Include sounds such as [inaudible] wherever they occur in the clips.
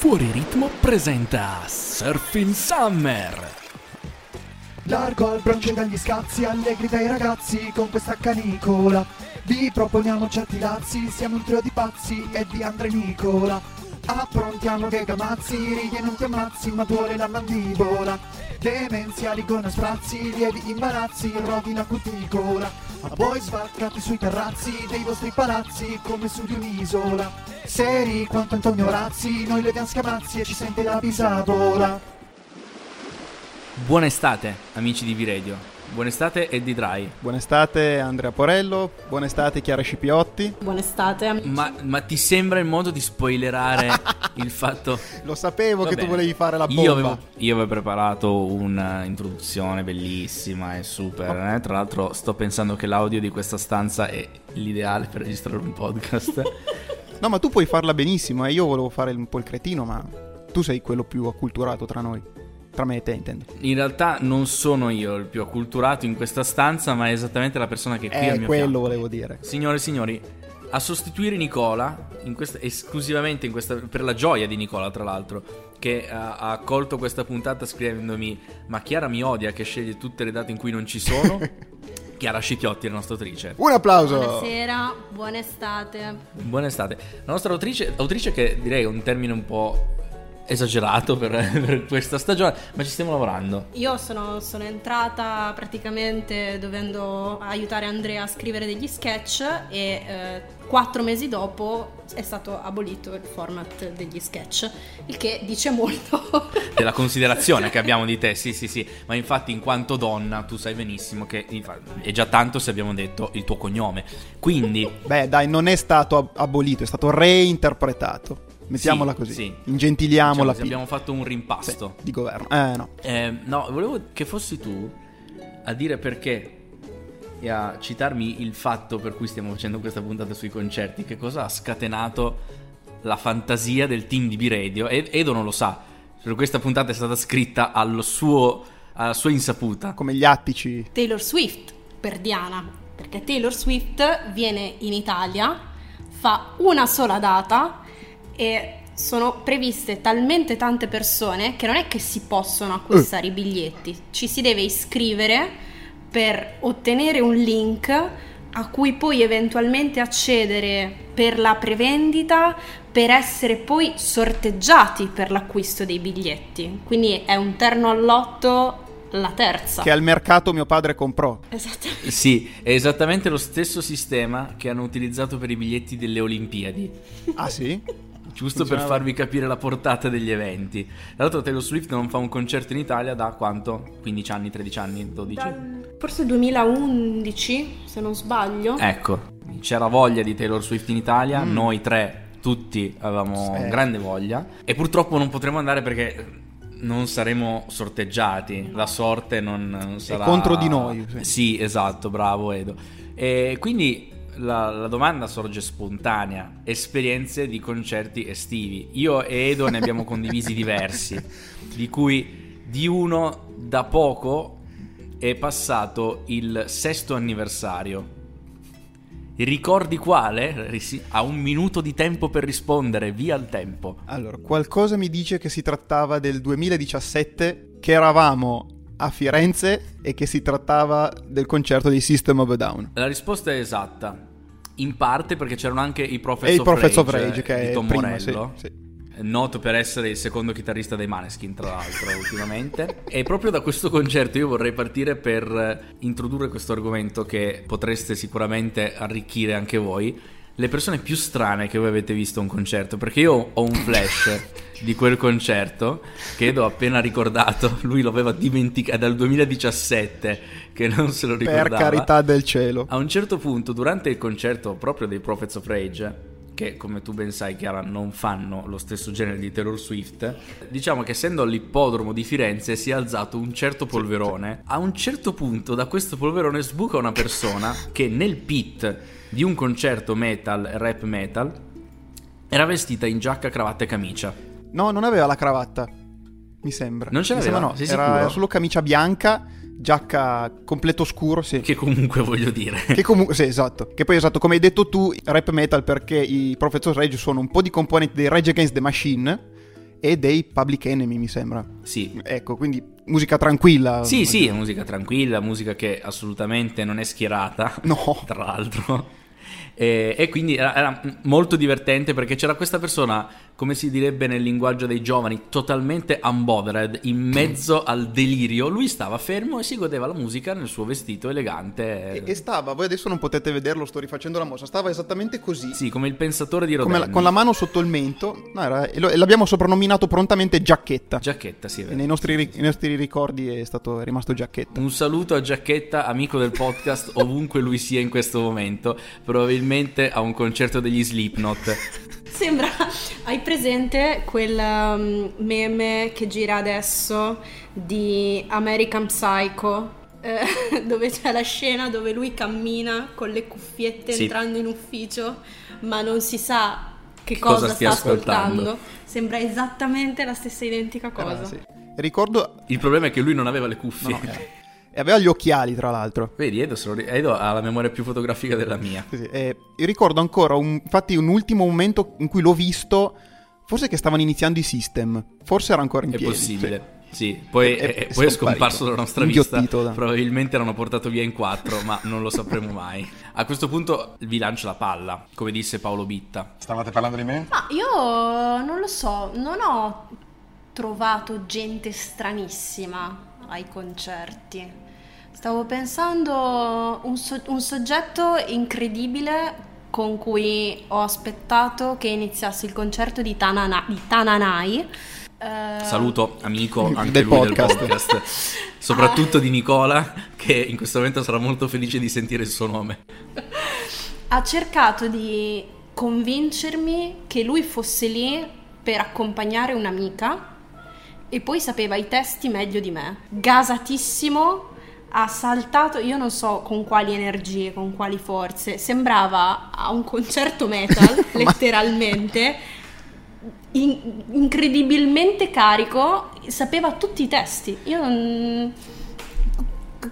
Fuori Ritmo presenta Surfing Summer. Largo al bronce dagli scazzi, allegri dai ragazzi con questa canicola. Vi proponiamo certi dazi, siamo un trio di pazzi e di Andre Nicola. Approntiamo che gamazzi, ridi e non ti ammazzi, ma duole la mandibola. Demenziali con sprazzi, lievi imbarazzi, rovina cuticola. Ma voi sbarcate sui terrazzi dei vostri palazzi come su di un'isola. Seri quanto Antonio Razzi, noi le scamazzi e ci sente la bisadola. Buona estate, amici di V-Radio. Buona estate Eddie Dry. Buona estate Andrea Porello, buona estate Chiara Scipiotti. Buona estate, amici. Ma, ma ti sembra il modo di spoilerare [laughs] il fatto... Lo sapevo Va che bene. tu volevi fare la bomba. Io avevo, io avevo preparato un'introduzione bellissima e super. Oh. eh. Tra l'altro sto pensando che l'audio di questa stanza è l'ideale per registrare un podcast. [laughs] No, ma tu puoi farla benissimo, eh. io volevo fare un po' il cretino, ma tu sei quello più acculturato tra noi. Tra me e te, intendo. In realtà non sono io il più acculturato in questa stanza, ma è esattamente la persona che è qui al Eh, mio quello fianco. volevo dire. Signore e signori, a sostituire Nicola, in questa- esclusivamente in questa, per la gioia di Nicola, tra l'altro, che ha, ha accolto questa puntata scrivendomi: Ma Chiara mi odia che sceglie tutte le date in cui non ci sono. [laughs] Chiara Scipiotti, la nostra autrice. Un applauso! Buonasera, buona estate. Buona estate. La nostra autrice, autrice che direi è un termine un po' esagerato per, [laughs] per questa stagione, ma ci stiamo lavorando. Io sono, sono entrata praticamente dovendo aiutare Andrea a scrivere degli sketch e eh, quattro mesi dopo è stato abolito il format degli sketch, il che dice molto. [laughs] Della considerazione che abbiamo di te, sì, sì, sì. Ma infatti, in quanto donna, tu sai benissimo che è già tanto se abbiamo detto il tuo cognome. Quindi, Beh, dai, non è stato ab- abolito, è stato reinterpretato. Mettiamola Sì, così. sì. Ingentiliamo diciamo, abbiamo fatto un rimpasto. Di governo. Eh, no. Eh, no, volevo che fossi tu a dire perché e a citarmi il fatto per cui stiamo facendo questa puntata sui concerti. Che cosa ha scatenato la fantasia del team di B-Radio? Ed- Edo non lo sa. Per questa puntata è stata scritta allo suo, alla sua insaputa. Come gli attici. Taylor Swift per Diana, perché Taylor Swift viene in Italia, fa una sola data e sono previste talmente tante persone che non è che si possono acquistare i biglietti, ci si deve iscrivere per ottenere un link a cui poi eventualmente accedere per la prevendita per essere poi sorteggiati per l'acquisto dei biglietti. Quindi è un terno all'otto la terza. Che al mercato mio padre comprò. Esattamente. Sì, è esattamente lo stesso sistema che hanno utilizzato per i biglietti delle Olimpiadi. Ah, sì? [laughs] Giusto per farvi capire la portata degli eventi. Tra l'altro Taylor Swift non fa un concerto in Italia da quanto? 15 anni, 13 anni, 12? Dal- forse 2011, se non sbaglio. Ecco, c'era voglia di Taylor Swift in Italia, Mm. noi tre, tutti avevamo Eh. grande voglia e purtroppo non potremo andare perché non saremo sorteggiati, la sorte non, non sarà... contro di noi, sì. Sì, esatto, bravo Edo. E quindi la, la domanda sorge spontanea, esperienze di concerti estivi. Io e Edo ne abbiamo condivisi diversi, [laughs] di cui di uno da poco è passato il sesto anniversario. Ricordi quale? Ha un minuto di tempo per rispondere, via il tempo. Allora, qualcosa mi dice che si trattava del 2017, che eravamo a Firenze e che si trattava del concerto dei System of a Down. La risposta è esatta. In parte perché c'erano anche i Prophets, E of, Prophets Rage, of Rage, che di Tom prima, sì, Morello. sì. Noto per essere il secondo chitarrista dei Maneskin, tra l'altro, [laughs] ultimamente. E proprio da questo concerto io vorrei partire per eh, introdurre questo argomento che potreste sicuramente arricchire anche voi. Le persone più strane che voi avete visto a un concerto, perché io ho un flash [laughs] di quel concerto che ha appena ricordato, lui lo aveva dimenticato dal 2017 che non se lo ricordava. Per carità del cielo. A un certo punto, durante il concerto proprio dei Prophets of Rage, che come tu ben sai, Chiara, non fanno lo stesso genere di Taylor Swift, diciamo che essendo all'ippodromo di Firenze si è alzato un certo polverone. A un certo punto, da questo polverone sbuca una persona che nel pit di un concerto metal, rap metal, era vestita in giacca, cravatta e camicia. No, non aveva la cravatta. Mi sembra. Non ce l'aveva? sembra no. Sei Era sicuro? solo camicia bianca, giacca completo scuro, sì. Che comunque voglio dire. Che comunque, sì, esatto. Che poi, esatto, come hai detto tu, rap metal perché i Prophets of Rage sono un po' di componenti dei Rage Against the Machine e dei Public Enemy, mi sembra. Sì. Ecco, quindi musica tranquilla. Sì, sì, è musica tranquilla, musica che assolutamente non è schierata, [laughs] No. tra l'altro. E, e quindi era, era molto divertente perché c'era questa persona, come si direbbe nel linguaggio dei giovani, totalmente unbothered, in mezzo al delirio. Lui stava fermo e si godeva la musica nel suo vestito elegante. E, e stava, voi adesso non potete vederlo, sto rifacendo la mossa, stava esattamente così. Sì, come il pensatore di la- con la mano sotto il mento, no, era- e lo- e l'abbiamo soprannominato prontamente Giacchetta. Giacchetta, sì, nei nostri, ri- nei nostri ricordi è, stato, è rimasto Giacchetta. Un saluto a Giacchetta, amico del podcast, [laughs] ovunque lui sia in questo momento. Probabilmente a un concerto degli Slipknot. [laughs] Sembra, hai presente quel um, meme che gira adesso di American Psycho? eh, [laughs] dove c'è la scena dove lui cammina con le cuffiette Sì. entrando in ufficio, ma non si sa che, Che cosa cosa, stia sta ascoltando. ascoltando. Sembra esattamente la stessa identica cosa. Ah, sì. Ricordo... Il problema è che lui non aveva le no, cuffie. no, eh. [laughs] E aveva gli occhiali, tra l'altro. Vedi, Edo, se lo ri- Edo ha la memoria più fotografica della mia. Sì, sì. E io ricordo ancora, un- infatti, un ultimo momento in cui l'ho visto, forse che stavano iniziando i system. Forse era ancora in È piedi. possibile. Sì, poi, È- è- è, è poi è scomparso dalla nostra vista. Probabilmente l'hanno portato via in quattro, ma non lo sapremo mai. A questo punto vi lancio la palla, come disse Paolo Bitta. Stavate parlando di me? Ma io non lo so, non ho trovato gente stranissima ai concerti. Stavo pensando un, so- un soggetto incredibile con cui ho aspettato che iniziasse il concerto di, Tanana- di Tananai. Eh, Saluto amico anche Del lui podcast. del podcast, [laughs] soprattutto di Nicola, che in questo momento sarà molto felice di sentire il suo nome. ha cercato di convincermi che lui fosse lì per accompagnare un'amica e poi sapeva i testi meglio di me. Gasatissimo, ha saltato, io non so con quali energie, con quali forze, sembrava a un concerto metal, [laughs] letteralmente, in- incredibilmente carico, sapeva tutti i testi. Io non...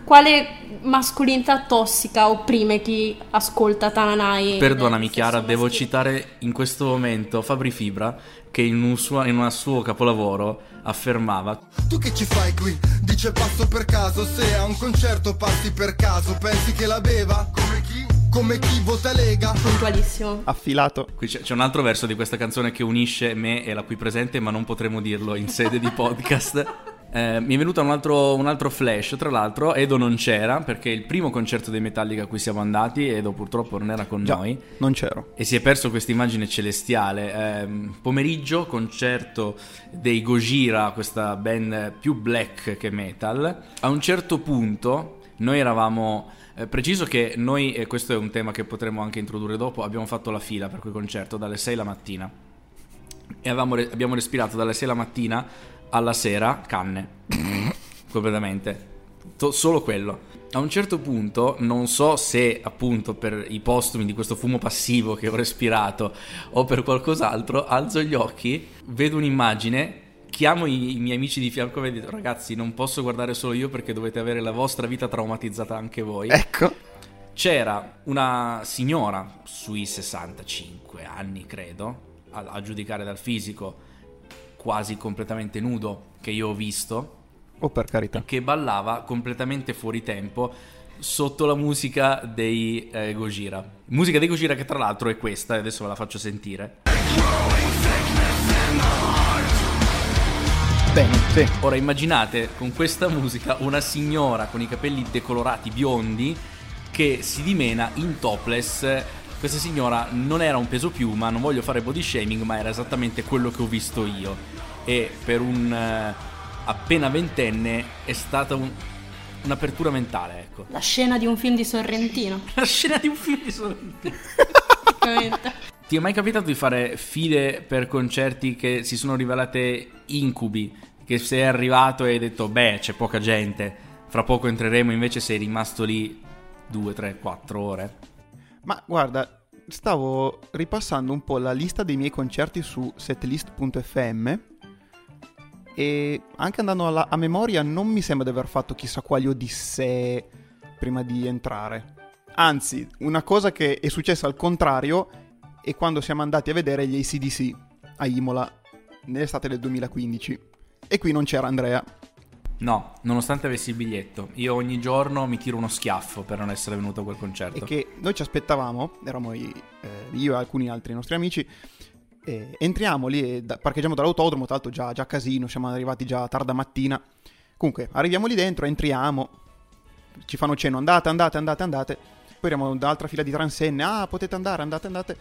Quale mascolinità tossica opprime chi ascolta Tananai? Perdonami nel Chiara, devo maschile? citare in questo momento Fabri Fibra che in un suo, in un suo capolavoro affermava Tu che ci fai qui? Dice passo per caso Se a un concerto passi per caso Pensi che la beva? Come chi? Come chi vota Lega? Puntualissimo. Affilato. Qui c'è, c'è un altro verso di questa canzone che unisce me e la qui presente, ma non potremo dirlo in sede di [laughs] podcast. Eh, mi è venuto un altro, un altro flash, tra l'altro Edo non c'era perché il primo concerto dei Metallica a cui siamo andati, Edo purtroppo non era con Già, noi non c'ero. e si è perso questa immagine celestiale. Ehm, pomeriggio, concerto dei Gojira, questa band più black che metal. A un certo punto noi eravamo... eh, preciso che noi, e questo è un tema che potremo anche introdurre dopo, abbiamo fatto la fila per quel concerto dalle 6 la mattina. E avevamo abbiamo respirato dalle 6 la mattina alla sera canne. [laughs] Completamente. To- solo quello. A un certo punto, non so se appunto per i postumi di questo fumo passivo che ho respirato o per qualcos'altro, alzo gli occhi, vedo un'immagine, chiamo i, i miei amici di fianco e dico ragazzi non posso guardare solo io perché dovete avere la vostra vita traumatizzata anche voi. Ecco. C'era una signora sui 65 anni, credo, a, a giudicare dal fisico, quasi completamente nudo che io ho visto, Oh, per carità. che ballava completamente fuori tempo sotto la musica dei eh, Gojira. Musica dei Gojira che tra l'altro è questa, e adesso ve la faccio sentire. Bene, sì. Ora immaginate con questa musica una signora con i capelli decolorati biondi che si dimena in topless. Questa signora non era un peso piuma, non voglio fare body shaming, ma era esattamente quello che ho visto io. E per un eh, appena ventenne è stata un- un'apertura mentale, ecco. La scena di un film di Sorrentino, [laughs] La scena di un film di Sorrentino. Ti è mai capitato di fare file per concerti che si sono rivelate incubi? Che sei arrivato e hai detto, beh, c'è poca gente, fra poco entreremo, invece sei rimasto lì 2, 3, 4 ore. Ma guarda, stavo ripassando un po' la lista dei miei concerti su setlist.fm e anche andando alla- a memoria non mi sembra di aver fatto chissà quali odissee prima di entrare. Anzi, una cosa che è successa al contrario è quando siamo andati a vedere gli ACDC a Imola nell'estate del 2015. E qui non c'era Andrea. No, nonostante avessi il biglietto, io ogni giorno mi tiro uno schiaffo per non essere venuto a quel concerto. E che noi ci aspettavamo, eravamo eh, io e alcuni altri nostri amici, entriamo lì, e parcheggiamo dall'autodromo, tra l'altro già, già casino, siamo arrivati già tarda mattina. Comunque, arriviamo lì dentro, entriamo, ci fanno cenno, andate, andate, andate, andate. Poi arriviamo dall'altra fila di transenne, ah, potete andare, andate, andate.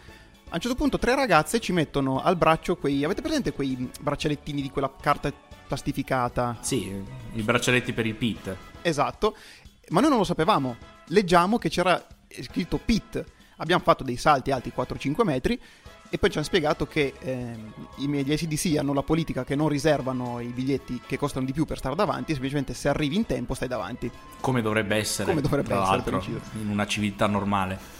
A un certo punto tre ragazze ci mettono al braccio quei... Avete presente quei braccialettini di quella carta plastificata? Sì, i braccialetti per il pit. Esatto, ma noi non lo sapevamo. Leggiamo che c'era scritto PIT. Abbiamo fatto dei salti alti 4-5 metri e poi ci hanno spiegato che i miei- gli ACDC hanno la politica che non riservano i biglietti che costano di più per stare davanti, semplicemente se arrivi in tempo stai davanti. Come dovrebbe essere, Come dovrebbe tra essere, l'altro, in una civiltà normale.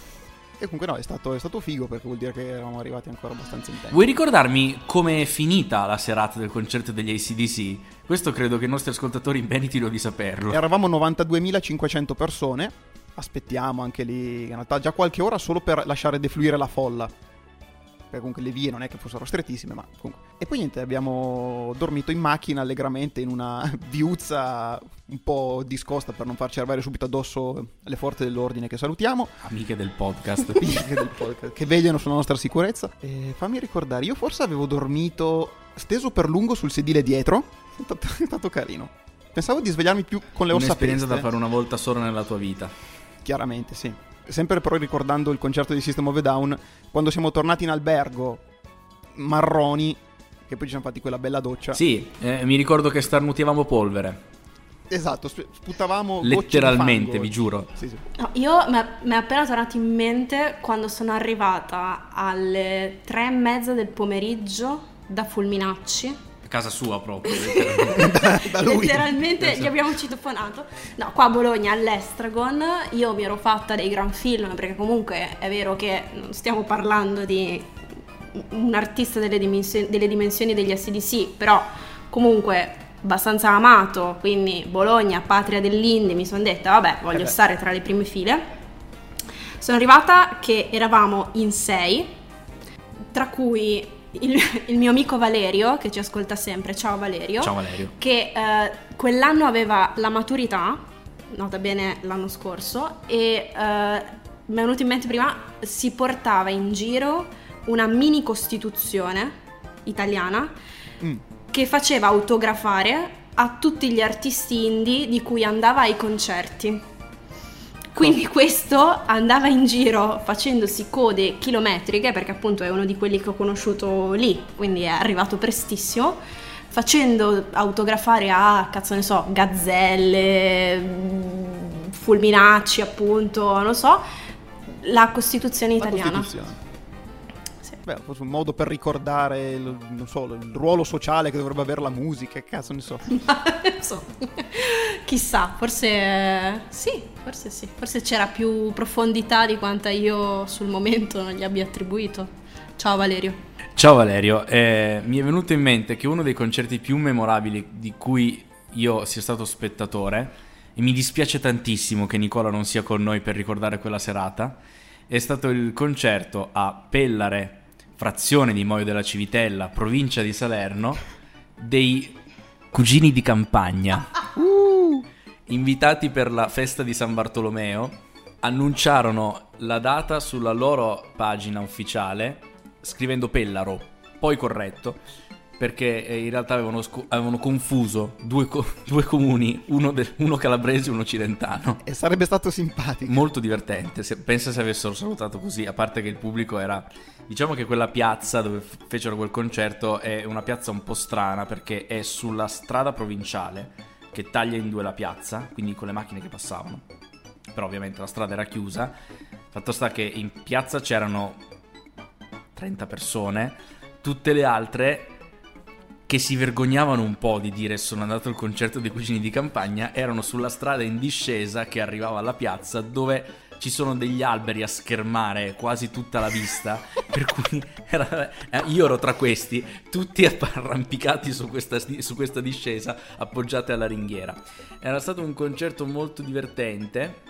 E comunque no, è stato, è stato figo perché vuol dire che eravamo arrivati ancora abbastanza in tempo. Vuoi ricordarmi come è finita la serata del concerto degli ACDC? Questo credo che i nostri ascoltatori meritino di saperlo. Eravamo 92.500 persone, aspettiamo anche lì, in realtà già qualche ora solo per lasciare defluire la folla. Perché comunque le vie non è che fossero strettissime, ma comunque. E poi niente, abbiamo dormito in macchina allegramente in una [laughs] viuzza un po' discosta per non farci arrivare subito addosso le forze dell'ordine che salutiamo, Amiche del podcast. [laughs] amiche del podcast, che vegliano sulla nostra sicurezza. E fammi ricordare, io forse avevo dormito steso per lungo sul sedile dietro, è stato, [laughs] è stato carino. Pensavo di svegliarmi più con le ossa Un'esperienza da fare una volta sola nella tua vita. Chiaramente, sì. Sempre però ricordando il concerto di System of a Down, quando siamo tornati in albergo, marroni, che poi ci siamo fatti quella bella doccia. Sì, eh, mi ricordo che starnutivamo polvere. Esatto, sp- sputavamo Letteralmente, vi giuro. Sì, sì. No, io mi è appena tornato in mente quando sono arrivata alle tre e mezza del pomeriggio da Fulminacci. Casa sua proprio. [laughs] letteralmente. Da lui. Letteralmente gli abbiamo citofonato. No, qua a Bologna all'Estragon io mi ero fatta dei gran film perché comunque è vero che non stiamo parlando di un artista delle dimensioni, delle dimensioni degli SDC, però comunque abbastanza amato, quindi Bologna, patria dell'indie, mi sono detta vabbè voglio Eh stare tra le prime file. Sono arrivata che eravamo in sei, tra cui il, il mio amico Valerio, che ci ascolta sempre, ciao Valerio, Ciao Valerio. che eh, quell'anno aveva la maturità, nota bene l'anno scorso, e eh, mi è venuto in mente prima, si portava in giro una mini costituzione italiana Mm. che faceva autografare a tutti gli artisti indie di cui andava ai concerti. Quindi questo andava in giro facendosi code chilometriche, perché appunto è uno di quelli che ho conosciuto lì, quindi è arrivato prestissimo, facendo autografare a, cazzo ne so, gazzelle, mm, fulminacci appunto, non so, la Costituzione La italiana. Costituzione. Beh, forse un modo per ricordare il, non so, il ruolo sociale che dovrebbe avere la musica, che cazzo ne so. [laughs] Non so. Chissà, forse sì, forse sì. Forse c'era più profondità di quanta io sul momento non gli abbia attribuito. Ciao Valerio. Ciao Valerio, Eh, mi è venuto in mente che uno dei concerti più memorabili di cui io sia stato spettatore, e mi dispiace tantissimo che Nicola non sia con noi per ricordare quella serata, è stato il concerto a Pellare, frazione di Moio della Civitella, provincia di Salerno, dei cugini di campagna. Invitati per la festa di San Bartolomeo, annunciarono la data sulla loro pagina ufficiale scrivendo Pellaro, poi corretto, perché eh, in realtà avevano, scu- avevano confuso due, co- [laughs] due comuni, uno, de- uno calabrese e uno cilentano. E sarebbe stato simpatico. Molto divertente, se- pensa se avessero salutato così, a parte che il pubblico era... Diciamo che quella piazza dove f- fecero quel concerto è una piazza un po' strana perché è sulla strada provinciale che taglia in due la piazza, quindi con le macchine che passavano. Però ovviamente la strada era chiusa. Fatto sta che in piazza c'erano 30 persone, tutte le altre che si vergognavano un po' di dire sono andato al concerto dei cugini di campagna, erano sulla strada in discesa che arrivava alla piazza dove ci sono degli alberi a schermare quasi tutta la vista, [laughs] per cui era- eh, io ero tra questi, tutti [laughs] arrampicati su questa, su questa discesa, appoggiati alla ringhiera. Era stato un concerto molto divertente,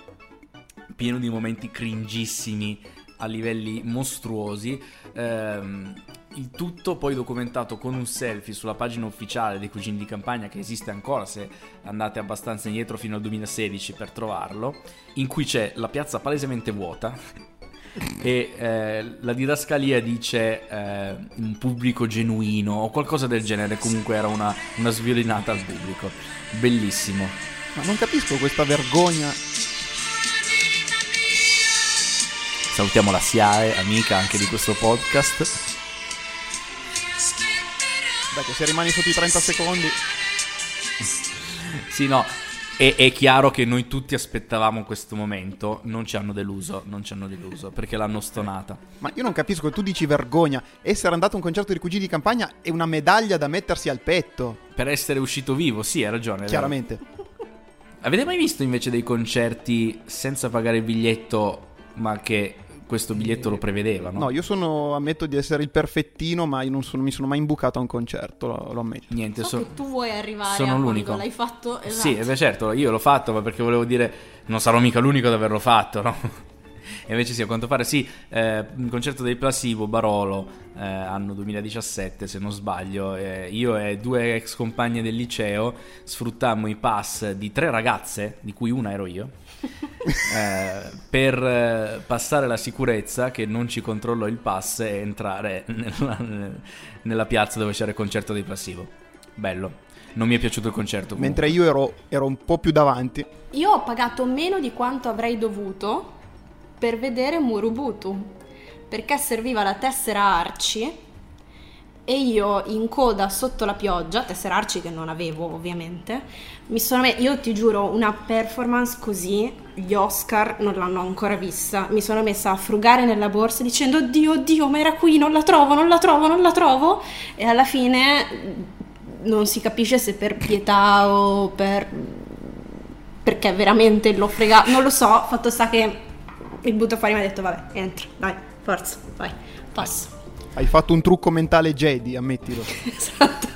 pieno di momenti cringissimi a livelli mostruosi. Ehm, il tutto poi documentato con un selfie sulla pagina ufficiale dei Cugini di Campagna, che esiste ancora se andate abbastanza indietro fino al 2016 per trovarlo, in cui c'è la piazza palesemente vuota [laughs] e eh, la didascalia dice eh, un pubblico genuino o qualcosa del genere, comunque era una, una sviolinata al pubblico. Bellissimo. Ma non capisco questa vergogna. Salutiamo la SIAE, amica anche di questo podcast. Che se rimani sotto i 30 secondi. Sì, no, è, è chiaro che noi tutti aspettavamo questo momento, non ci hanno deluso, non ci hanno deluso, perché l'hanno stonata. Ma io non capisco, tu dici vergogna. Essere andato a un concerto di cugini di campagna è una medaglia da mettersi al petto. Per essere uscito vivo, sì, hai ragione. vero. Chiaramente. Avete mai visto invece dei concerti senza pagare il biglietto, ma che questo biglietto lo prevedevano? No, io sono, ammetto di essere il perfettino, ma io non sono- mi sono mai imbucato a un concerto, lo, lo ammetto. Niente, So so- che tu vuoi arrivare sono a l'unico. quando l'hai fatto. Esatto. Sì, eh beh, certo, io l'ho fatto, ma perché volevo dire non sarò mica l'unico ad averlo fatto, no? [laughs] E invece sì, a quanto pare sì, eh, un concerto dei Placebo, Barolo, eh, anno 2017 se non sbaglio, eh, io e due ex compagne del liceo sfruttammo i pass di tre ragazze, di cui una ero io, eh, per eh, passare la sicurezza che non ci controllò il pass e entrare [laughs] nella, nella piazza dove c'era il concerto dei Placebo. Bello. Non mi è piaciuto il concerto. comunque. Mentre io ero, ero un po' più davanti. Io ho pagato meno di quanto avrei dovuto per vedere Murubutu, perché serviva la tessera Arci e io in coda sotto la pioggia, tessera Arci che non avevo ovviamente, mi sono me- io ti giuro una performance così, gli Oscar non l'hanno ancora vista, mi sono messa a frugare nella borsa dicendo oddio, oddio, ma era qui, non la trovo, non la trovo, non la trovo e alla fine non si capisce se per pietà o per perché veramente l'ho fregato, non lo so, fatto sta che il butto fuori mi ha detto vabbè, entra, dai, forza, vai, passa. Hai fatto un trucco mentale Jedi, ammettilo. [laughs] Esatto.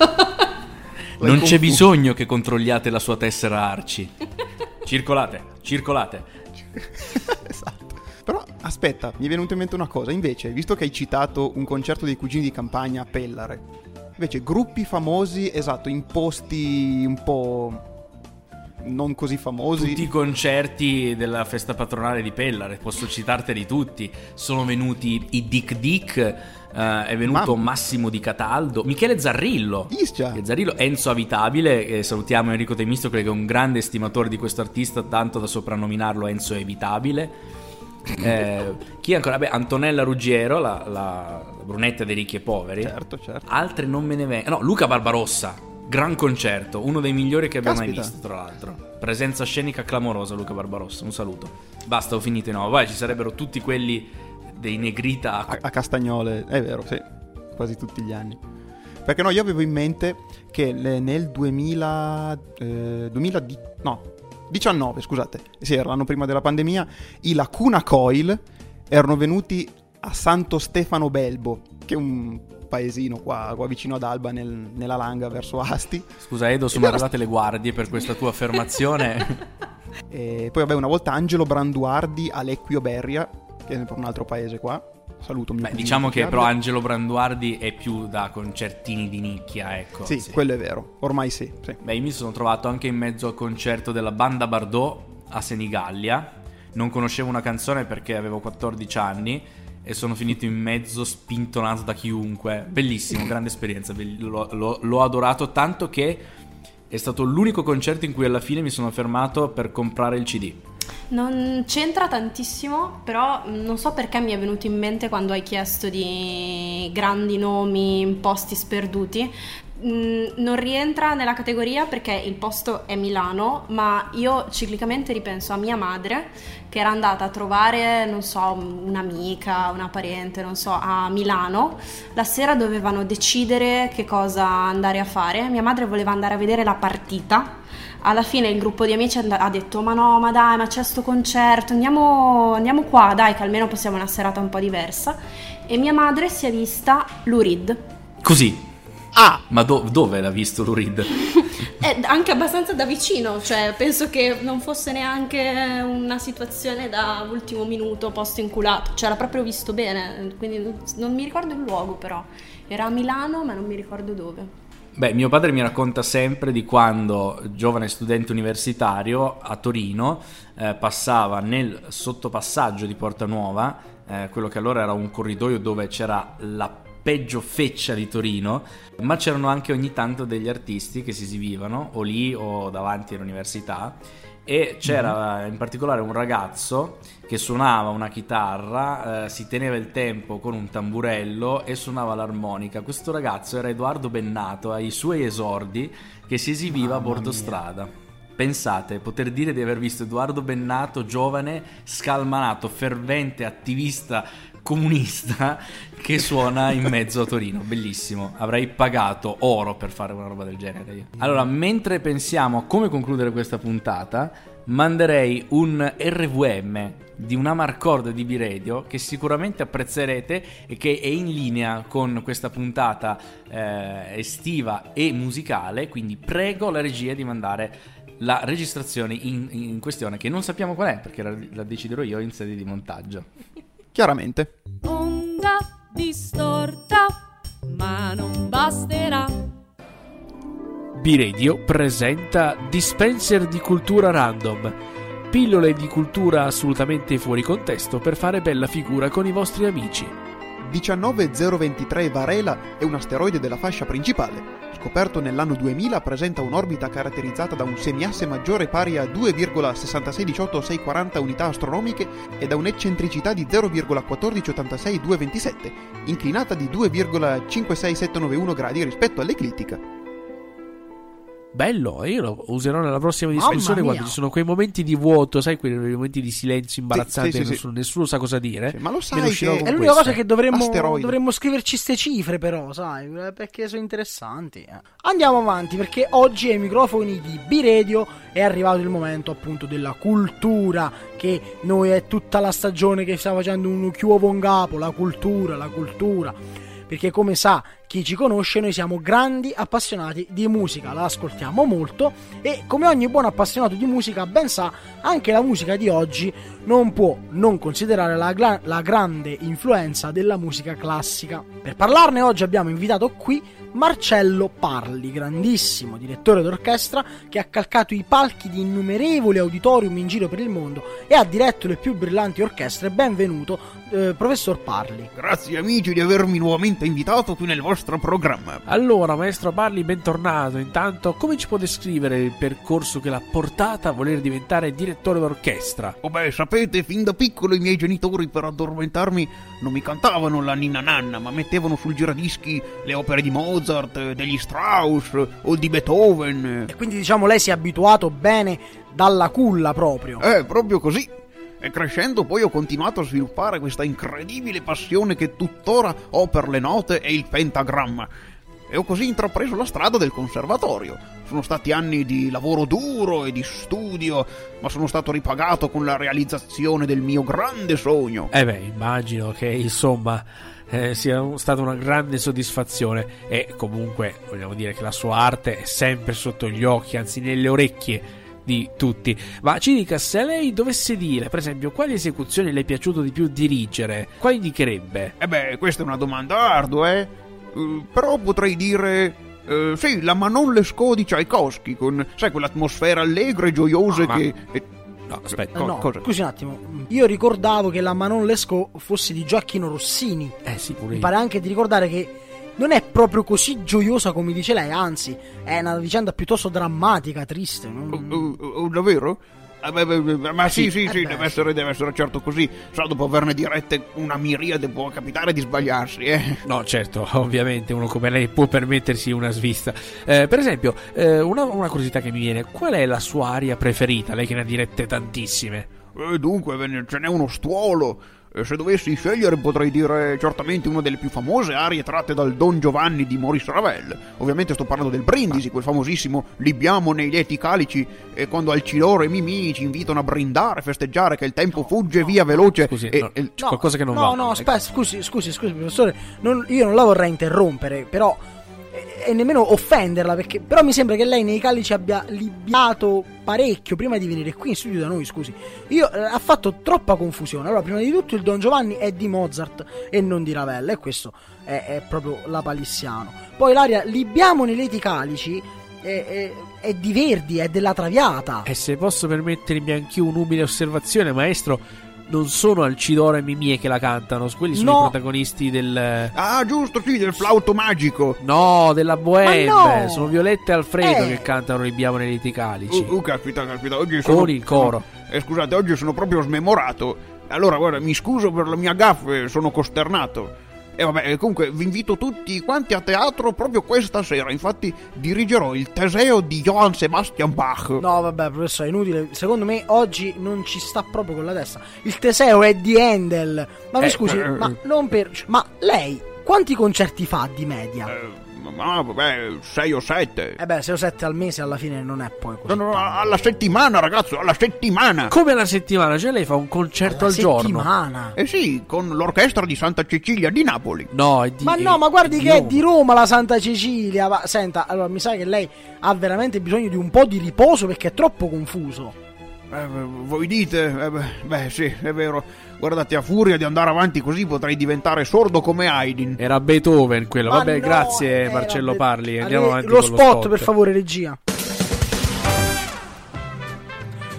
Non c'è bisogno che controlliate la sua tessera Arci. [laughs] Circolate, circolate. [laughs] esatto. Però aspetta, mi è venuta in mente una cosa. Invece, visto che hai citato un concerto dei cugini di campagna a Pellare, invece gruppi famosi, esatto, in posti un po' non così famosi. Tutti i concerti della festa patronale di Pellare, posso citarteli tutti. Sono venuti i Dick Dick, eh, è venuto Mamma. Massimo Di Cataldo, Michele Zarrillo. Zarrillo, Enzo Avitabile, eh, salutiamo Enrico Temistocle che è un grande estimatore di questo artista, tanto da soprannominarlo Enzo Evitabile. Eh, chi ancora? Beh, Antonella Ruggiero, la, la brunetta dei ricchi e poveri. Certo, certo. Altre non me ne vengono. No, Luca Barbarossa. Gran concerto, uno dei migliori che abbiamo mai visto, tra l'altro. Presenza scenica clamorosa, Luca Barbarossa. Un saluto. Basta, ho finito. No, poi ci sarebbero tutti quelli dei Negrita. A, a Castagnole, è vero, sì, quasi tutti gli anni. Perché no, io avevo in mente che nel 2000, eh, 2000 no, 19, scusate, sì, era l'anno prima della pandemia, i Lacuna Coil erano venuti a Santo Stefano Belbo, che è un paesino qua, qua vicino ad Alba, nel- nella Langa, verso Asti. Scusa, Edo, sono [laughs] arrivate le guardie per questa tua affermazione. [laughs] E poi vabbè, una volta Angelo Branduardi a Lecquio Berria, che è un altro paese qua. Saluto mio Beh, diciamo che però Angelo Branduardi è più da concertini di nicchia, ecco. Sì, quello è vero, ormai sì, sì. Beh, io mi sono trovato anche in mezzo al concerto della banda Bardot a Senigallia. Non conoscevo una canzone perché avevo 14 anni e sono finito in mezzo spintonato da chiunque. Bellissimo, grande esperienza. l'ho, l'ho- l'ho adorato tanto che è stato l'unico concerto in cui alla fine mi sono fermato per comprare il CD. Non c'entra tantissimo, però non so perché mi è venuto in mente quando hai chiesto di grandi nomi in posti sperduti. Mm, Non rientra nella categoria perché il posto è Milano, ma io ciclicamente ripenso a mia madre che era andata a trovare, non so, un'amica, una parente, non so, a Milano. La sera dovevano decidere che cosa andare a fare. Mia madre voleva andare a vedere la partita alla fine il gruppo di amici ha detto ma no ma dai ma c'è sto concerto andiamo, andiamo qua dai che almeno possiamo una serata un po' diversa e mia madre si è vista Lurid Così, Ah! Ma do- dove l'ha visto Lurid? È [laughs] anche abbastanza da vicino, cioè penso che non fosse neanche una situazione da ultimo minuto posto inculato, cioè l'ha proprio visto bene, quindi non, non mi ricordo il luogo però, era a Milano ma non mi ricordo dove. Beh, mio padre mi racconta sempre di quando, giovane studente universitario a Torino, eh, passava nel sottopassaggio di Porta Nuova, eh, quello che allora era un corridoio dove c'era la peggio feccia di Torino, ma c'erano anche ogni tanto degli artisti che si esibivano o lì o davanti all'università e c'era in particolare un ragazzo che suonava una chitarra, eh, si teneva il tempo con un tamburello e suonava l'armonica. Questo ragazzo era Edoardo Bennato ai suoi esordi che si esibiva a bordo strada. Pensate, poter dire di aver visto Edoardo Bennato, giovane, scalmanato, fervente, attivista comunista che suona in mezzo a Torino. Bellissimo. Avrei pagato oro per fare una roba del genere. Allora, mentre pensiamo a come concludere questa puntata, manderei un RVM di un Amarcord di B-Radio che sicuramente apprezzerete e che è in linea con questa puntata eh, estiva e musicale. Quindi prego la regia di mandare la registrazione in, in questione, che non sappiamo qual è perché la, la deciderò io in sede di montaggio. Chiaramente. Onda distorta, ma non basterà. B-Radio presenta Dispenser di cultura random. Pillole di cultura assolutamente fuori contesto per fare bella figura con i vostri amici. 19023 Varela è un asteroide della fascia principale. Scoperto nell'anno 2000, presenta un'orbita caratterizzata da un semiasse maggiore pari a 2,6618640 unità astronomiche e da un'eccentricità di 0,1486227, inclinata di 2,56791 gradi rispetto all'eclittica. Bello, io lo userò nella prossima Mamma discussione mia. quando ci sono quei momenti di vuoto, sai, quei momenti di silenzio imbarazzante, sì, sì, sì. nessuno, nessuno sa cosa dire. Sì, ma lo sai uscirò che- con È l'unica questa. cosa che dovremmo, Asteroide. dovremmo scriverci ste cifre, però, sai, eh, perché sono interessanti. eh. Andiamo avanti, perché oggi ai microfoni di B-Radio è arrivato il momento appunto della cultura, che noi è tutta la stagione che stiamo facendo un chiuovo in capo, la cultura, la cultura. Perché come sa chi ci conosce, noi siamo grandi appassionati di musica, la ascoltiamo molto e come ogni buon appassionato di musica ben sa, anche la musica di oggi non può non considerare la, gla- la grande influenza della musica classica. Per parlarne oggi abbiamo invitato qui Marcello Parli, grandissimo direttore d'orchestra che ha calcato i palchi di innumerevoli auditorium in giro per il mondo e ha diretto le più brillanti orchestre. Benvenuto, eh, professor Parli. Grazie amici di avermi nuovamente invitato qui nel vostro programma. Allora, maestro Parli, bentornato. Intanto, come ci può descrivere il percorso che l'ha portata a voler diventare direttore d'orchestra? Oh beh, sapete, fin da piccolo i miei genitori per addormentarmi non mi cantavano la ninna nanna, ma mettevano sul giradischi le opere di Mozart, degli Strauss o di Beethoven. E quindi diciamo lei si è abituato bene dalla culla proprio. Eh, proprio così. E crescendo poi ho continuato a sviluppare questa incredibile passione che tuttora ho per le note e il pentagramma. E ho così intrapreso la strada del conservatorio. Sono stati anni di lavoro duro e di studio, ma sono stato ripagato con la realizzazione del mio grande sogno. Eh beh, immagino che insomma eh, sia stata una grande soddisfazione e comunque vogliamo dire che la sua arte è sempre sotto gli occhi, anzi nelle orecchie di tutti. Ma ci dica, se lei dovesse dire, per esempio, quali esecuzioni le è piaciuto di più dirigere, quali indicherebbe? E beh, questa è una domanda ardua, eh? Eh, però potrei dire... eh, sì, la Manon Lescaut di Tchaikovsky, con, sai, quell'atmosfera allegra e gioiosa Ah, ma- che... eh, No, aspetta. Eh, co- no, cosa? scusi un attimo, io ricordavo che la Manon Lescaut fosse di Gioacchino Rossini. Eh sì, pure Mi pare anche di ricordare che non è proprio così gioiosa come dice lei, anzi, è una vicenda piuttosto drammatica, triste. non- Oh, oh, oh, davvero? Eh, beh, ma sì, sì, eh sì, beh, deve. Essere, deve essere certo così. Sa, dopo averne dirette una miriade può capitare di sbagliarsi, eh. No, certo, [laughs] ovviamente uno come lei può permettersi una svista. Eh, per esempio, eh, una, una curiosità che mi viene, qual è la sua aria preferita? Lei che ne ha dirette tantissime. Eh, dunque, ce n'è uno stuolo. E se dovessi scegliere potrei dire certamente una delle più famose arie tratte dal Don Giovanni di Maurice Ravel. Ovviamente sto parlando del Brindisi, quel famosissimo Libiamo nei lieti calici e quando Alciloro e Mimì ci invitano a brindare, festeggiare che il tempo fugge via veloce Scusi, e, no, e- c'è qualcosa che non no, va. No, Ecco. aspetta, scusi, scusi, scusi, professore, non- io non la vorrei interrompere, però e nemmeno offenderla, perché però mi sembra che lei nei calici abbia libbiato parecchio prima di venire qui in studio da noi, scusi. Io eh, ha fatto troppa confusione. Allora, prima di tutto il Don Giovanni è di Mozart e non di Ravella, e questo è, è proprio la palissiano. Poi l'aria libbiamo nei leti calici è, è, è di Verdi, è della Traviata. E se posso permettermi anch'io un'umile osservazione, maestro, non sono Alcidoro e Mimie che la cantano, quelli sono No. i protagonisti del... Ah, giusto, sì, del flauto magico. No, della Bohème, no! sono Violetta e Alfredo Eh. che cantano Ribiamo nei liti calici. Uh, uh, caspita, caspita, oggi sono... Con il coro. Eh, scusate, oggi sono proprio smemorato. Allora, guarda, mi scuso per la mia gaffe, sono costernato. E vabbè, comunque vi invito tutti quanti a teatro proprio questa sera. Infatti dirigerò il Teseo di Johann Sebastian Bach. No, vabbè, professore, è inutile. Secondo me oggi non ci sta proprio con la testa. Il Teseo è di Handel. Ma mi Eh, scusi, eh, ma eh. non per. Ma lei quanti concerti fa di media? Eh, ma vabbè, 6 o 7. Eh beh, 6 o 7 al mese alla fine non è poi così. No, no, tanto. alla settimana, ragazzo, alla settimana. Come alla settimana, cioè lei fa un concerto Alla al giorno. settimana. Eh sì, con l'orchestra di Santa Cecilia di Napoli. No, è di... Ma è- no, ma guardi è che è Roma. di Roma la Santa Cecilia. Ma senta, allora mi sa che lei ha veramente bisogno di un po' di riposo perché è troppo confuso. Eh, voi dite? Eh, beh, sì, è vero. Guardate, a furia di andare avanti così potrei diventare sordo come Haydn. Era Beethoven quello. Ma Vabbè, no, grazie era Marcello Be- Parli. Andiamo avanti Lo con lo spot, per favore, regia.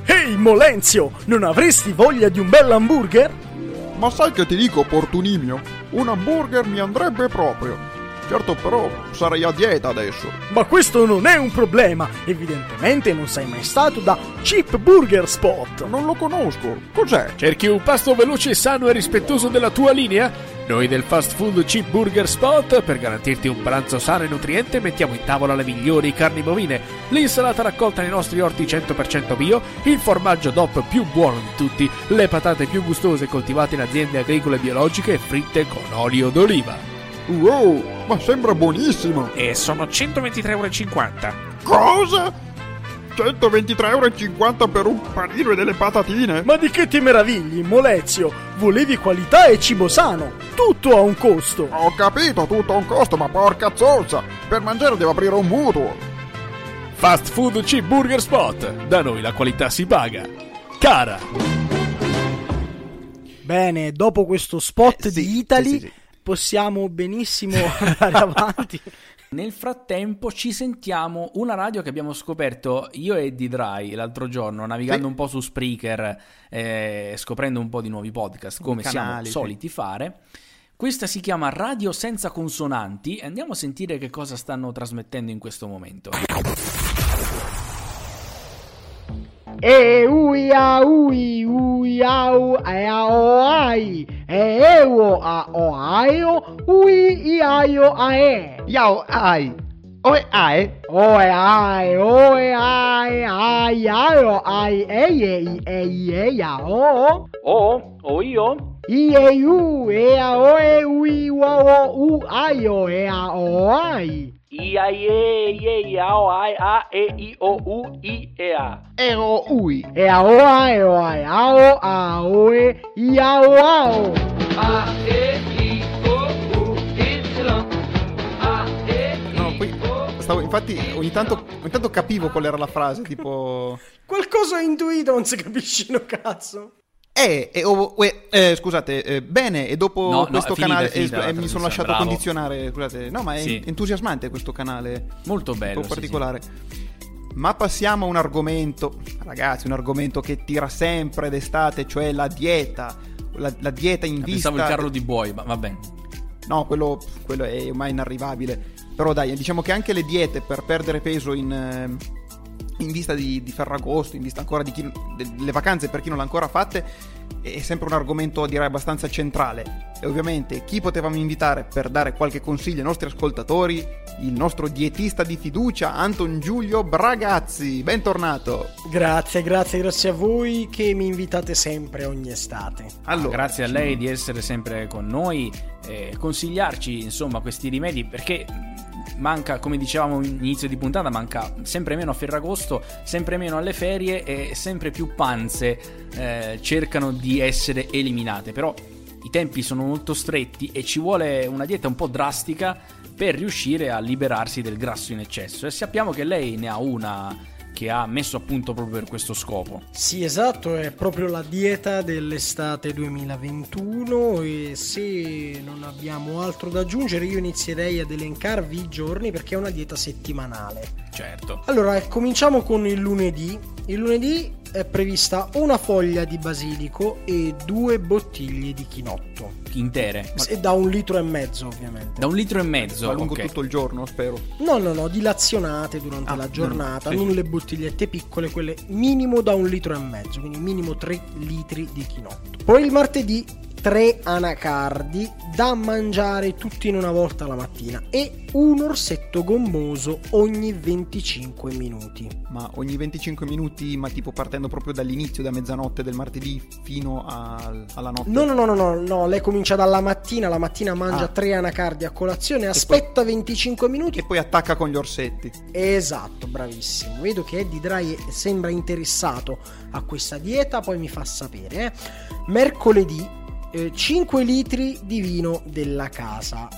Ehi Molenzio, non avresti voglia di un bel hamburger? Ma sai che ti dico, opportunimio? Un hamburger mi andrebbe proprio. Certo, però sarei a dieta adesso. Ma questo non è un problema. Evidentemente non sei mai stato da Cheap Burger Spot. Non lo conosco. Cos'è? Cerchi un pasto veloce, sano e rispettoso della tua linea? Noi del fast food Cheap Burger Spot, per garantirti un pranzo sano e nutriente, mettiamo in tavola le migliori carni bovine, l'insalata raccolta nei nostri orti 100% bio, il formaggio DOP più buono di tutti, le patate più gustose coltivate in aziende agricole biologiche e fritte con olio d'oliva. Wow, ma sembra buonissimo. E sono 123,50 euro. Cosa? 123,50 euro per un panino e delle patatine? Ma di che ti meravigli, Molezio? Volevi qualità e cibo sano. Tutto ha un costo. Ho capito, tutto ha un costo, ma porca zozza! Per mangiare devo aprire un mutuo! Fast Food Cheap Burger Spot. Da noi la qualità si paga. Cara. Bene, dopo questo spot Eh, sì, di Italy sì, sì, sì. Possiamo benissimo [laughs] andare avanti. Nel frattempo ci sentiamo una radio che abbiamo scoperto io e Eddie Dry l'altro giorno, navigando Sì. un po' su Spreaker, eh, scoprendo un po' di nuovi podcast, come Canali, sì. siamo soliti fare. Questa si chiama Radio Senza Consonanti e andiamo a sentire che cosa stanno trasmettendo in questo momento. E ui a ui ui au e a o ai e ewo a o aio ui i aio a e Yao ai. Oe ae. o e ai o e ai ai aio ai e e i e i e ya o Oh, o io? i e u e a o e ui wa o u aio e a o ai I, A, I, E, I, E, I, A, O, I, A, E, I, O, U, I, E, A. Ero ui. e a o ai o ai a o a o e i a o a o A, E, I, O, U, Y. A, E, No, poi stavo, infatti ogni tanto, ogni tanto capivo qual era la frase, tipo... [laughs] qualcosa ho intuito non si capisce no cazzo Eh, eh, oh, uè, eh, scusate, eh, bene, e dopo No, no, questo finita, canale è finita eh, eh, mi sono lasciato bravo. condizionare, scusate, no, ma è Sì. entusiasmante questo canale, Molto un bello. po' sì, particolare. Ma passiamo a un argomento, ragazzi, un argomento che tira sempre d'estate, cioè la dieta, la, la dieta in sì. vista... Pensavo il carro di buoi, ma va bene. No, quello, quello è ormai inarrivabile. Però dai, diciamo che anche le diete per perdere peso in, eh, in vista di, di Ferragosto, in vista ancora di chi, delle vacanze per chi non l'ha ancora fatte, è sempre un argomento direi abbastanza centrale. E ovviamente chi potevamo invitare per dare qualche consiglio ai nostri ascoltatori? Il nostro dietista di fiducia, Anton Giulio Bragazzi. Bentornato. grazie grazie grazie a voi che mi invitate sempre ogni estate Allora, Grazie a lei di essere sempre con noi e consigliarci insomma questi rimedi perché manca, come dicevamo inizio di puntata, manca sempre meno a Ferragosto, sempre meno alle ferie e sempre più panze eh, cercano di essere eliminate. Però i tempi sono molto stretti e ci vuole una dieta un po' drastica per riuscire a liberarsi del grasso in eccesso. E sappiamo che lei ne ha una che ha messo a punto proprio per questo scopo. Sì, esatto, è proprio la dieta dell'estate 2021 e se non abbiamo altro da aggiungere io inizierei ad elencarvi i giorni perché è una dieta settimanale. Certo. Allora, cominciamo con il lunedì. Il lunedì è prevista una foglia di basilico e due bottiglie di chinotto. Intere. E da un litro e mezzo, ovviamente. Da un litro e mezzo. Va lungo ok. tutto il giorno, spero. No, no, no, dilazionate durante Ah, la giornata, mm, sì. non le bottigliette piccole, quelle minimo da un litro e mezzo, quindi minimo 3 litri di chinotto. Poi il martedì 3 anacardi da mangiare tutti in una volta la mattina e un orsetto gommoso ogni 25 minuti. Ma ogni 25 minuti, ma tipo partendo proprio dall'inizio, da mezzanotte del martedì fino al- alla notte. No, no, no, no, no, no, lei comincia dalla mattina, la mattina mangia Ah. 3 anacardi a colazione, aspetta 25 minuti E poi attacca con gli orsetti. Esatto, bravissimo. Vedo che Eddie Dry sembra interessato a questa dieta, poi mi fa sapere. eh. Mercoledì eh, 5 litri di vino della casa.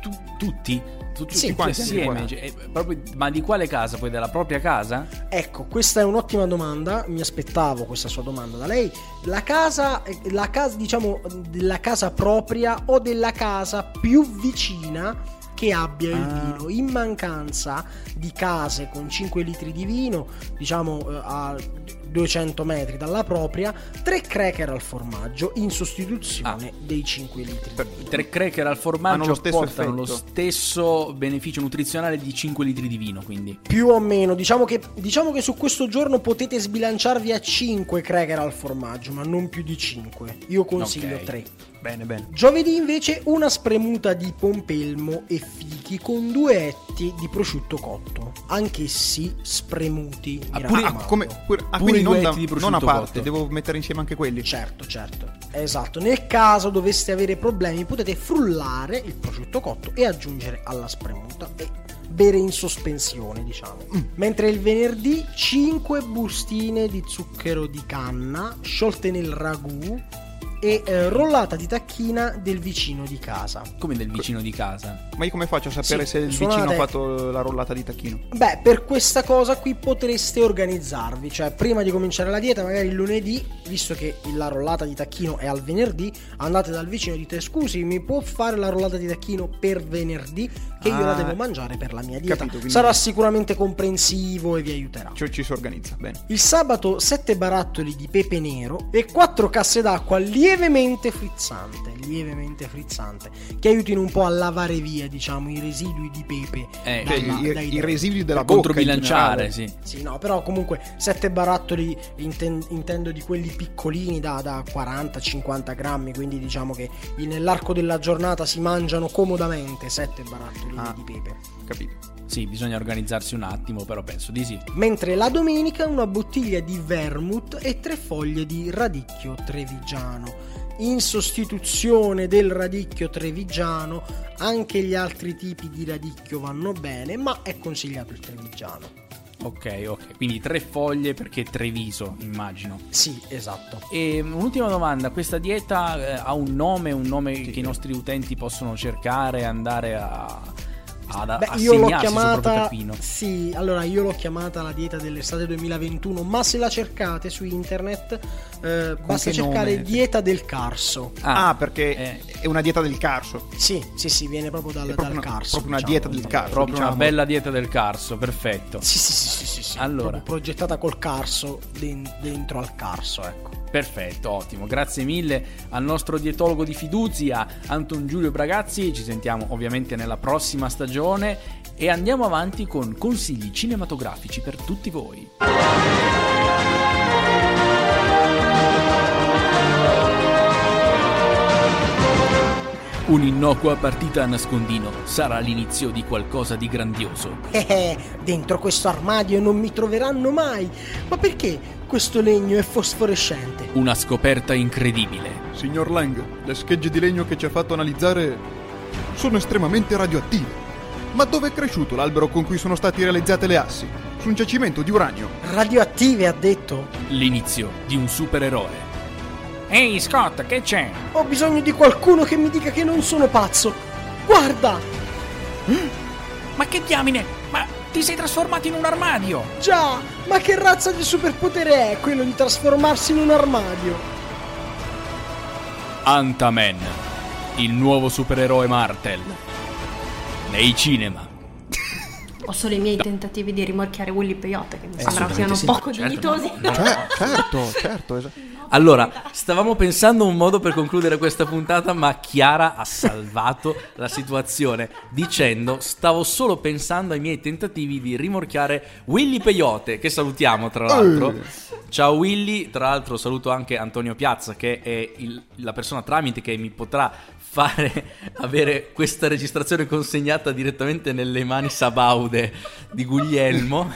Tu- tutti? Tu- tutti Sì, assieme? sì. Cioè, proprio- ma di quale casa? Poi della propria casa? Ecco, questa è un'ottima domanda, mi aspettavo questa sua domanda da lei. La casa, la casa diciamo, della casa propria o della casa più vicina che abbia il Ah. vino. In mancanza di case con 5 litri di vino, diciamo eh, a 200 metri dalla propria, 3 cracker al formaggio in sostituzione dei 5 litri. vino. tre cracker al Hanno formaggio lo stesso portano lo effetto. stesso beneficio nuzionale di 5 litri di vino, quindi. Più o meno, diciamo che, diciamo che su questo giorno potete sbilanciarvi a 5 cracker al formaggio, ma non più di 5. Io consiglio Ok. 3. Bene, bene. Giovedì invece una spremuta di pompelmo e fichi con due etti di prosciutto cotto, anch'essi spremuti. Ah, pure- ah, come, pure- ah, Pure non, da- non a parte, cotto. devo mettere insieme anche quelli. Certo, certo. Esatto. Nel caso doveste avere problemi, potete frullare il prosciutto cotto e aggiungere alla spremuta e bere in sospensione, diciamo. Mentre il venerdì 5 bustine di zucchero di canna sciolte nel ragù e eh, rollata di tacchina del vicino di casa. Come del vicino di casa. Ma io come faccio a sapere Sì, se il suonate- vicino ha fatto la rollata di tacchino? Beh, per questa cosa qui potreste organizzarvi, cioè prima di cominciare la dieta, magari il lunedì, visto che la rollata di tacchino è al venerdì, andate dal vicino e dite scusi, mi può fare la rollata di tacchino per venerdì che io la Ah, devo mangiare per la mia dieta. capito, quindi- Sarà sicuramente comprensivo e vi aiuterà. Cioè ci si organizza, bene. Il sabato 7 barattoli di pepe nero e 4 casse d'acqua lievemente frizzante, lievemente frizzante, che aiutino un po' a lavare via, diciamo, i residui di pepe. Eh, dalla- Cioè, i, dai i residui della bocca controbilanciare, sì. Sì, no, però comunque 7 barattoli inten- intendo di quelli piccolini da, da 40-50 grammi, quindi diciamo che nell'arco della giornata si mangiano comodamente 7 barattoli Ah. di pepe. Capito. Sì, bisogna organizzarsi un attimo, però penso di sì. Mentre la domenica una bottiglia di vermouth e tre foglie di radicchio trevigiano. In sostituzione del radicchio trevigiano, anche gli altri tipi di radicchio vanno bene, ma è consigliato il trevigiano. Ok, ok. Quindi tre foglie perché Treviso, immagino. Sì, esatto. E un'ultima domanda, questa dieta eh, ha un nome, un nome che i nostri utenti possono cercare, andare a, ad Beh, io l'ho assegnarsi sul proprio chiamata. tappino? Sì, allora io l'ho chiamata la dieta dell'estate 2021, ma se la cercate su internet, eh, basta cercare nome? dieta del carso. Ah, perché eh. è una dieta del carso. Sì, sì, sì, viene proprio dal, proprio dal una- carso. proprio una diciamo. dieta del carso. Proprio una diciamo. bella dieta del carso, perfetto. Sì, sì, sì, sì, sì, sì. Allora. Progettata col carso den- dentro al carso, ecco. Perfetto, ottimo. Grazie mille al nostro dietologo di fiducia, Anton Giulio Bragazzi. Ci sentiamo ovviamente nella prossima stagione e andiamo avanti con consigli cinematografici per tutti voi. Un'innocua partita a nascondino sarà l'inizio di qualcosa di grandioso. Eh, eh, dentro questo armadio non mi troveranno mai. Ma perché questo legno è fosforescente? Una scoperta incredibile. Signor Lang, le schegge di legno che ci ha fatto analizzare sono estremamente radioattive. Ma dove è cresciuto l'albero con cui sono state realizzate le assi? Su un giacimento di uranio. Radioattive, ha detto. L'inizio di un supereroe. Ehi Scott, che c'è? Ho bisogno di qualcuno che mi dica che non sono pazzo. Guarda! Ma che diamine? Ma ti sei trasformato in un armadio! Già, ma che razza di superpotere è quello di trasformarsi in un armadio? Ant-Man, il nuovo supereroe Martel. Nei cinema. Ho solo i miei tentativi di rimorchiare Willy Peyote che mi sembrano assolutamente siano sì. poco Certo, dignitosi. no, no, Cioè, certo, certo. esa- Allora, stavamo pensando a un modo per concludere questa puntata, ma Chiara ha salvato la situazione dicendo stavo solo pensando ai miei tentativi di rimorchiare Willy Peyote, che salutiamo tra l'altro. Ciao Willy, tra l'altro saluto anche Antonio Piazza, che è il- la persona tramite che mi potrà fare avere questa registrazione consegnata direttamente nelle mani sabaude di Guglielmo.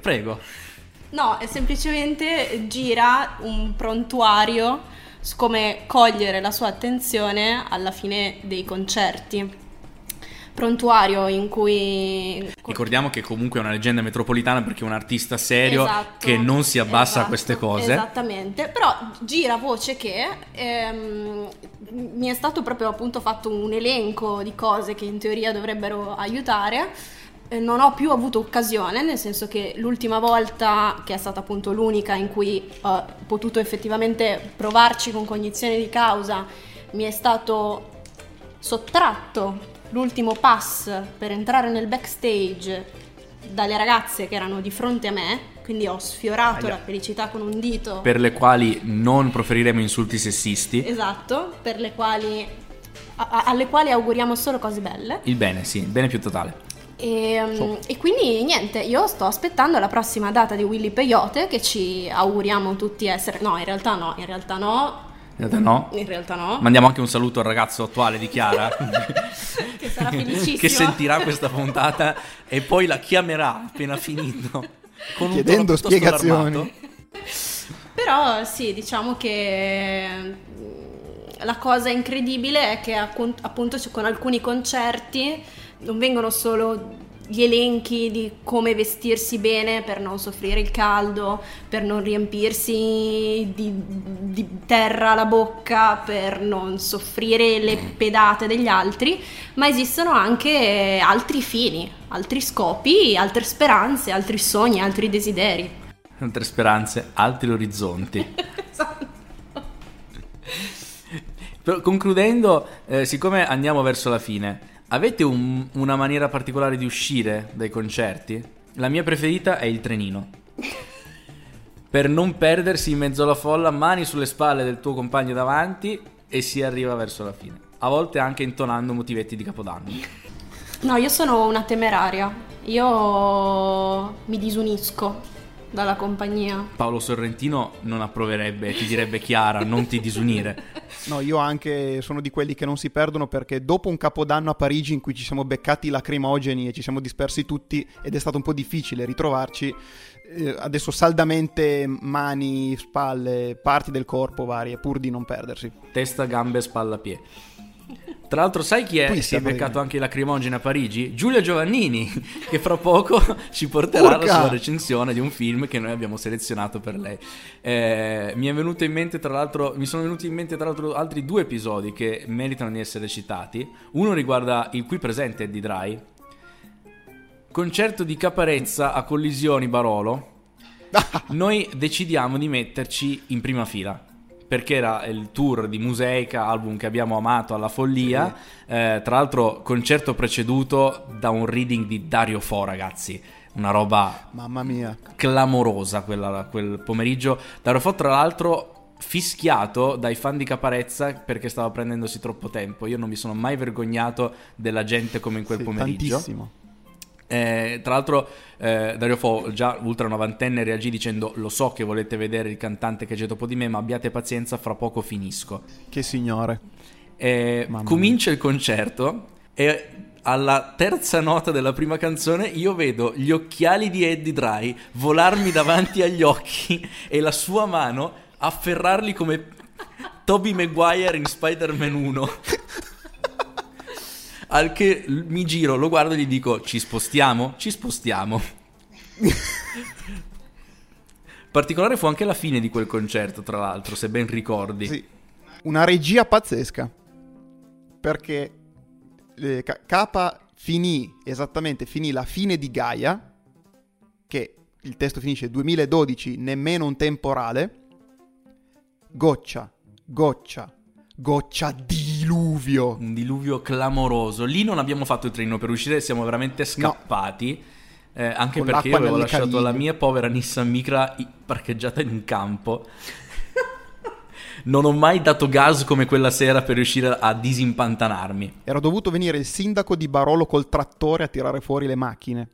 Prego. No, è semplicemente gira un prontuario su come cogliere la sua attenzione alla fine dei concerti. Prontuario in cui Ricordiamo che comunque è una leggenda metropolitana perché è un artista serio Esatto, che non si abbassa a esatto, queste cose. Esattamente, però gira voce che ehm, mi è stato proprio appunto fatto un elenco di cose che in teoria dovrebbero aiutare. Eh, Non ho più avuto occasione, nel senso che l'ultima volta, che è stata appunto l'unica in cui ho potuto effettivamente provarci con cognizione di causa, mi è stato sottratto l'ultimo pass per entrare nel backstage dalle ragazze che erano di fronte a me, quindi ho sfiorato Aia. la felicità con un dito. Per le quali non proferiremo insulti sessisti. Esatto, per le quali a- alle quali auguriamo solo cose belle. Il bene, sì, il bene più totale. E, um, e quindi niente, io sto aspettando la prossima data di Willy Peyote che ci auguriamo tutti essere. No, in realtà no, in realtà no. In realtà no. In realtà no. Mandiamo anche un saluto al ragazzo attuale di Chiara [laughs] che sarà felicissimo. che sentirà questa puntata e poi la chiamerà appena finito con un Chiedendo piuttosto spiegazioni. Però sì, diciamo che mm, la cosa incredibile è che appunto con alcuni concerti non vengono solo gli elenchi di come vestirsi bene per non soffrire il caldo, per non riempirsi di, di terra la bocca, per non soffrire le pedate degli altri, ma esistono anche altri fini, altri scopi, altre speranze, altri sogni, altri desideri. Altre speranze, altri orizzonti. [laughs] Però, concludendo, eh, siccome andiamo verso la fine, avete un- una maniera particolare di uscire dai concerti? La mia preferita è il trenino. Per non perdersi in mezzo alla folla, mani sulle spalle del tuo compagno davanti e si arriva verso la fine. A volte anche intonando motivetti di Capodanno. No, io sono una temeraria. Io mi disunisco dalla compagnia. Paolo Sorrentino non approverebbe, ti direbbe Chiara, non ti disunire. No, io anche sono di quelli che non si perdono perché dopo un capodanno a Parigi in cui ci siamo beccati lacrimogeni e ci siamo dispersi tutti ed è stato un po' difficile ritrovarci, eh, adesso saldamente mani, spalle, parti del corpo varie pur di non perdersi. Testa, gambe, spalla, piede. Tra l'altro, sai chi è? Che si è beccato anche i lacrimogeni a Parigi? Giulia Giovannini, [laughs] che fra poco ci porterà Urca! la sua recensione di un film che noi abbiamo selezionato per lei. Eh, mi è venuto in mente, tra l'altro, mi sono venuti in mente, tra l'altro, altri due episodi che meritano di essere citati. Uno riguarda il qui presente Eddie Dry. Concerto di Caparezza a Collisioni Barolo. [laughs] Noi decidiamo di metterci in prima fila perché era il tour di Museica, album che abbiamo amato alla follia. Eh, tra l'altro, concerto preceduto da un reading di Dario Fo, ragazzi. Una roba Mamma mia. clamorosa quella- quel pomeriggio. Dario Fo, tra l'altro, fischiato dai fan di Caparezza perché stava prendendosi troppo tempo. Io non mi sono mai vergognato della gente come in quel Sì, pomeriggio. tantissimo. Eh, tra l'altro, eh, Dario Fo, già ultra novantenne, reagì dicendo: Lo so che volete vedere il cantante che c'è dopo di me, ma abbiate pazienza, fra poco finisco. Che signore. Eh, comincia il concerto e alla terza nota della prima canzone io vedo gli occhiali di Eddie Dry volarmi davanti agli occhi e la sua mano afferrarli come Toby Maguire in Spider-Man 1. [laughs] Al che mi giro, lo guardo e gli dico: Ci spostiamo? Ci spostiamo. [laughs] Particolare fu anche la fine di quel concerto, tra l'altro, se ben ricordi. Sì. Una regia pazzesca. Perché eh, Capa finì, esattamente, finì la fine di Gaia, che il testo finisce 2012, nemmeno un temporale, goccia, goccia, goccia diluvio. Un diluvio clamoroso. Lì non abbiamo fatto il treno per uscire, siamo veramente scappati. Eh, anche Con perché io avevo lasciato la caviglie. mia povera Nissan Micra parcheggiata in un campo. non ho mai dato gas come quella sera per riuscire a disimpantanarmi. Era dovuto venire il sindaco di Barolo col trattore a tirare fuori le macchine.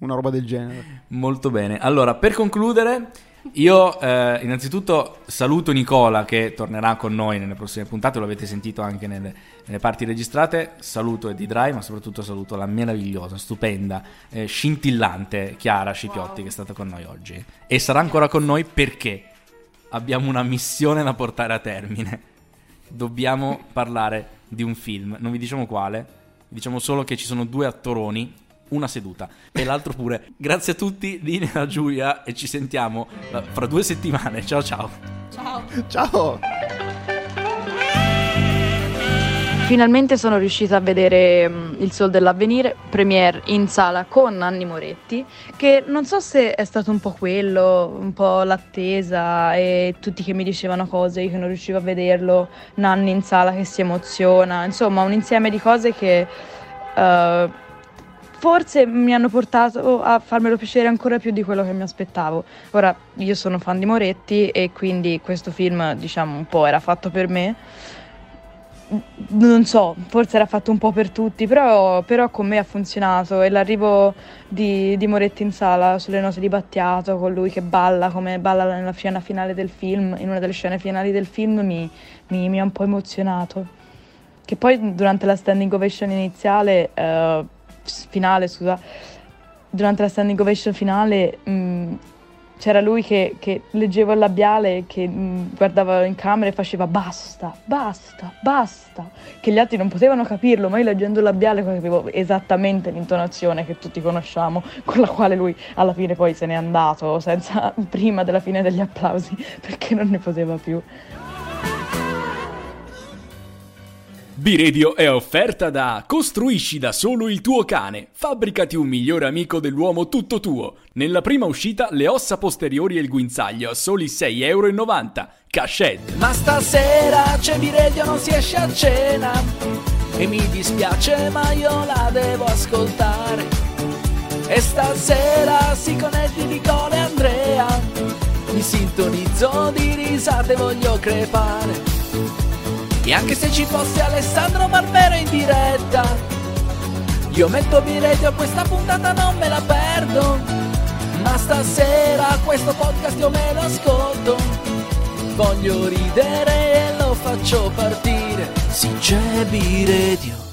Una roba del genere. Molto bene. Allora, per concludere, io eh, innanzitutto saluto Nicola che tornerà con noi nelle prossime puntate, lo avete sentito anche nelle, nelle parti registrate. Saluto Eddie Dry, ma soprattutto saluto la meravigliosa, stupenda, eh, scintillante Chiara Scipiotti che è stata con noi oggi. E sarà ancora con noi perché abbiamo una missione da portare a termine. Dobbiamo parlare di un film, non vi diciamo quale, diciamo solo che ci sono due attoroni, una seduta e l'altro pure. Grazie a tutti, linea a Giulia e ci sentiamo eh, fra due settimane. Ciao ciao. Ciao. Ciao! Finalmente sono riuscita a vedere mm, Il Sol dell'Avvenire, premiere in sala con Nanni Moretti, che non so se è stato un po' quello, un po' l'attesa e tutti che mi dicevano cose, io che non riuscivo a vederlo, Nanni in sala che si emoziona, insomma un insieme di cose che eh, forse mi hanno portato a farmelo piacere ancora più di quello che mi aspettavo. Ora, io sono fan di Moretti e quindi questo film, diciamo, un po' era fatto per me non so, forse era fatto un po' per tutti, però, però con me ha funzionato e l'arrivo di, di Moretti in sala sulle note di Battiato, con lui che balla come balla nella scena finale del film, in una delle scene finali del film, mi, mi- mi ha un po' emozionato. Che poi durante la standing ovation iniziale, eh, finale, scusa, durante la standing ovation finale mh, c'era lui che, che leggeva il labiale, che mh, guardava in camera e faceva basta, basta, basta, che gli altri non potevano capirlo, ma io leggendo il labiale capivo esattamente l'intonazione che tutti conosciamo, con la quale lui alla fine poi se n'è andato, senza, prima della fine degli applausi, [laughs] perché non ne poteva più. B-Radio è offerta da Costruisci da solo il tuo cane. Fabbricati un migliore amico dell'uomo tutto tuo. Nella prima uscita le ossa posteriori e il guinzaglio a soli 6,90 euro. Cachet. Ma stasera c'è B-Radio, non si esce a cena E mi dispiace ma io la devo ascoltare E stasera si con Eddie, Nicola e Andrea Mi sintonizzo di risate voglio crepare E anche se ci fosse Alessandro Barbero in diretta Io metto B-Radio questa puntata non me la perdo Ma stasera questo podcast io me lo ascolto Voglio ridere e lo faccio partire. Sì, c'è B-Radio.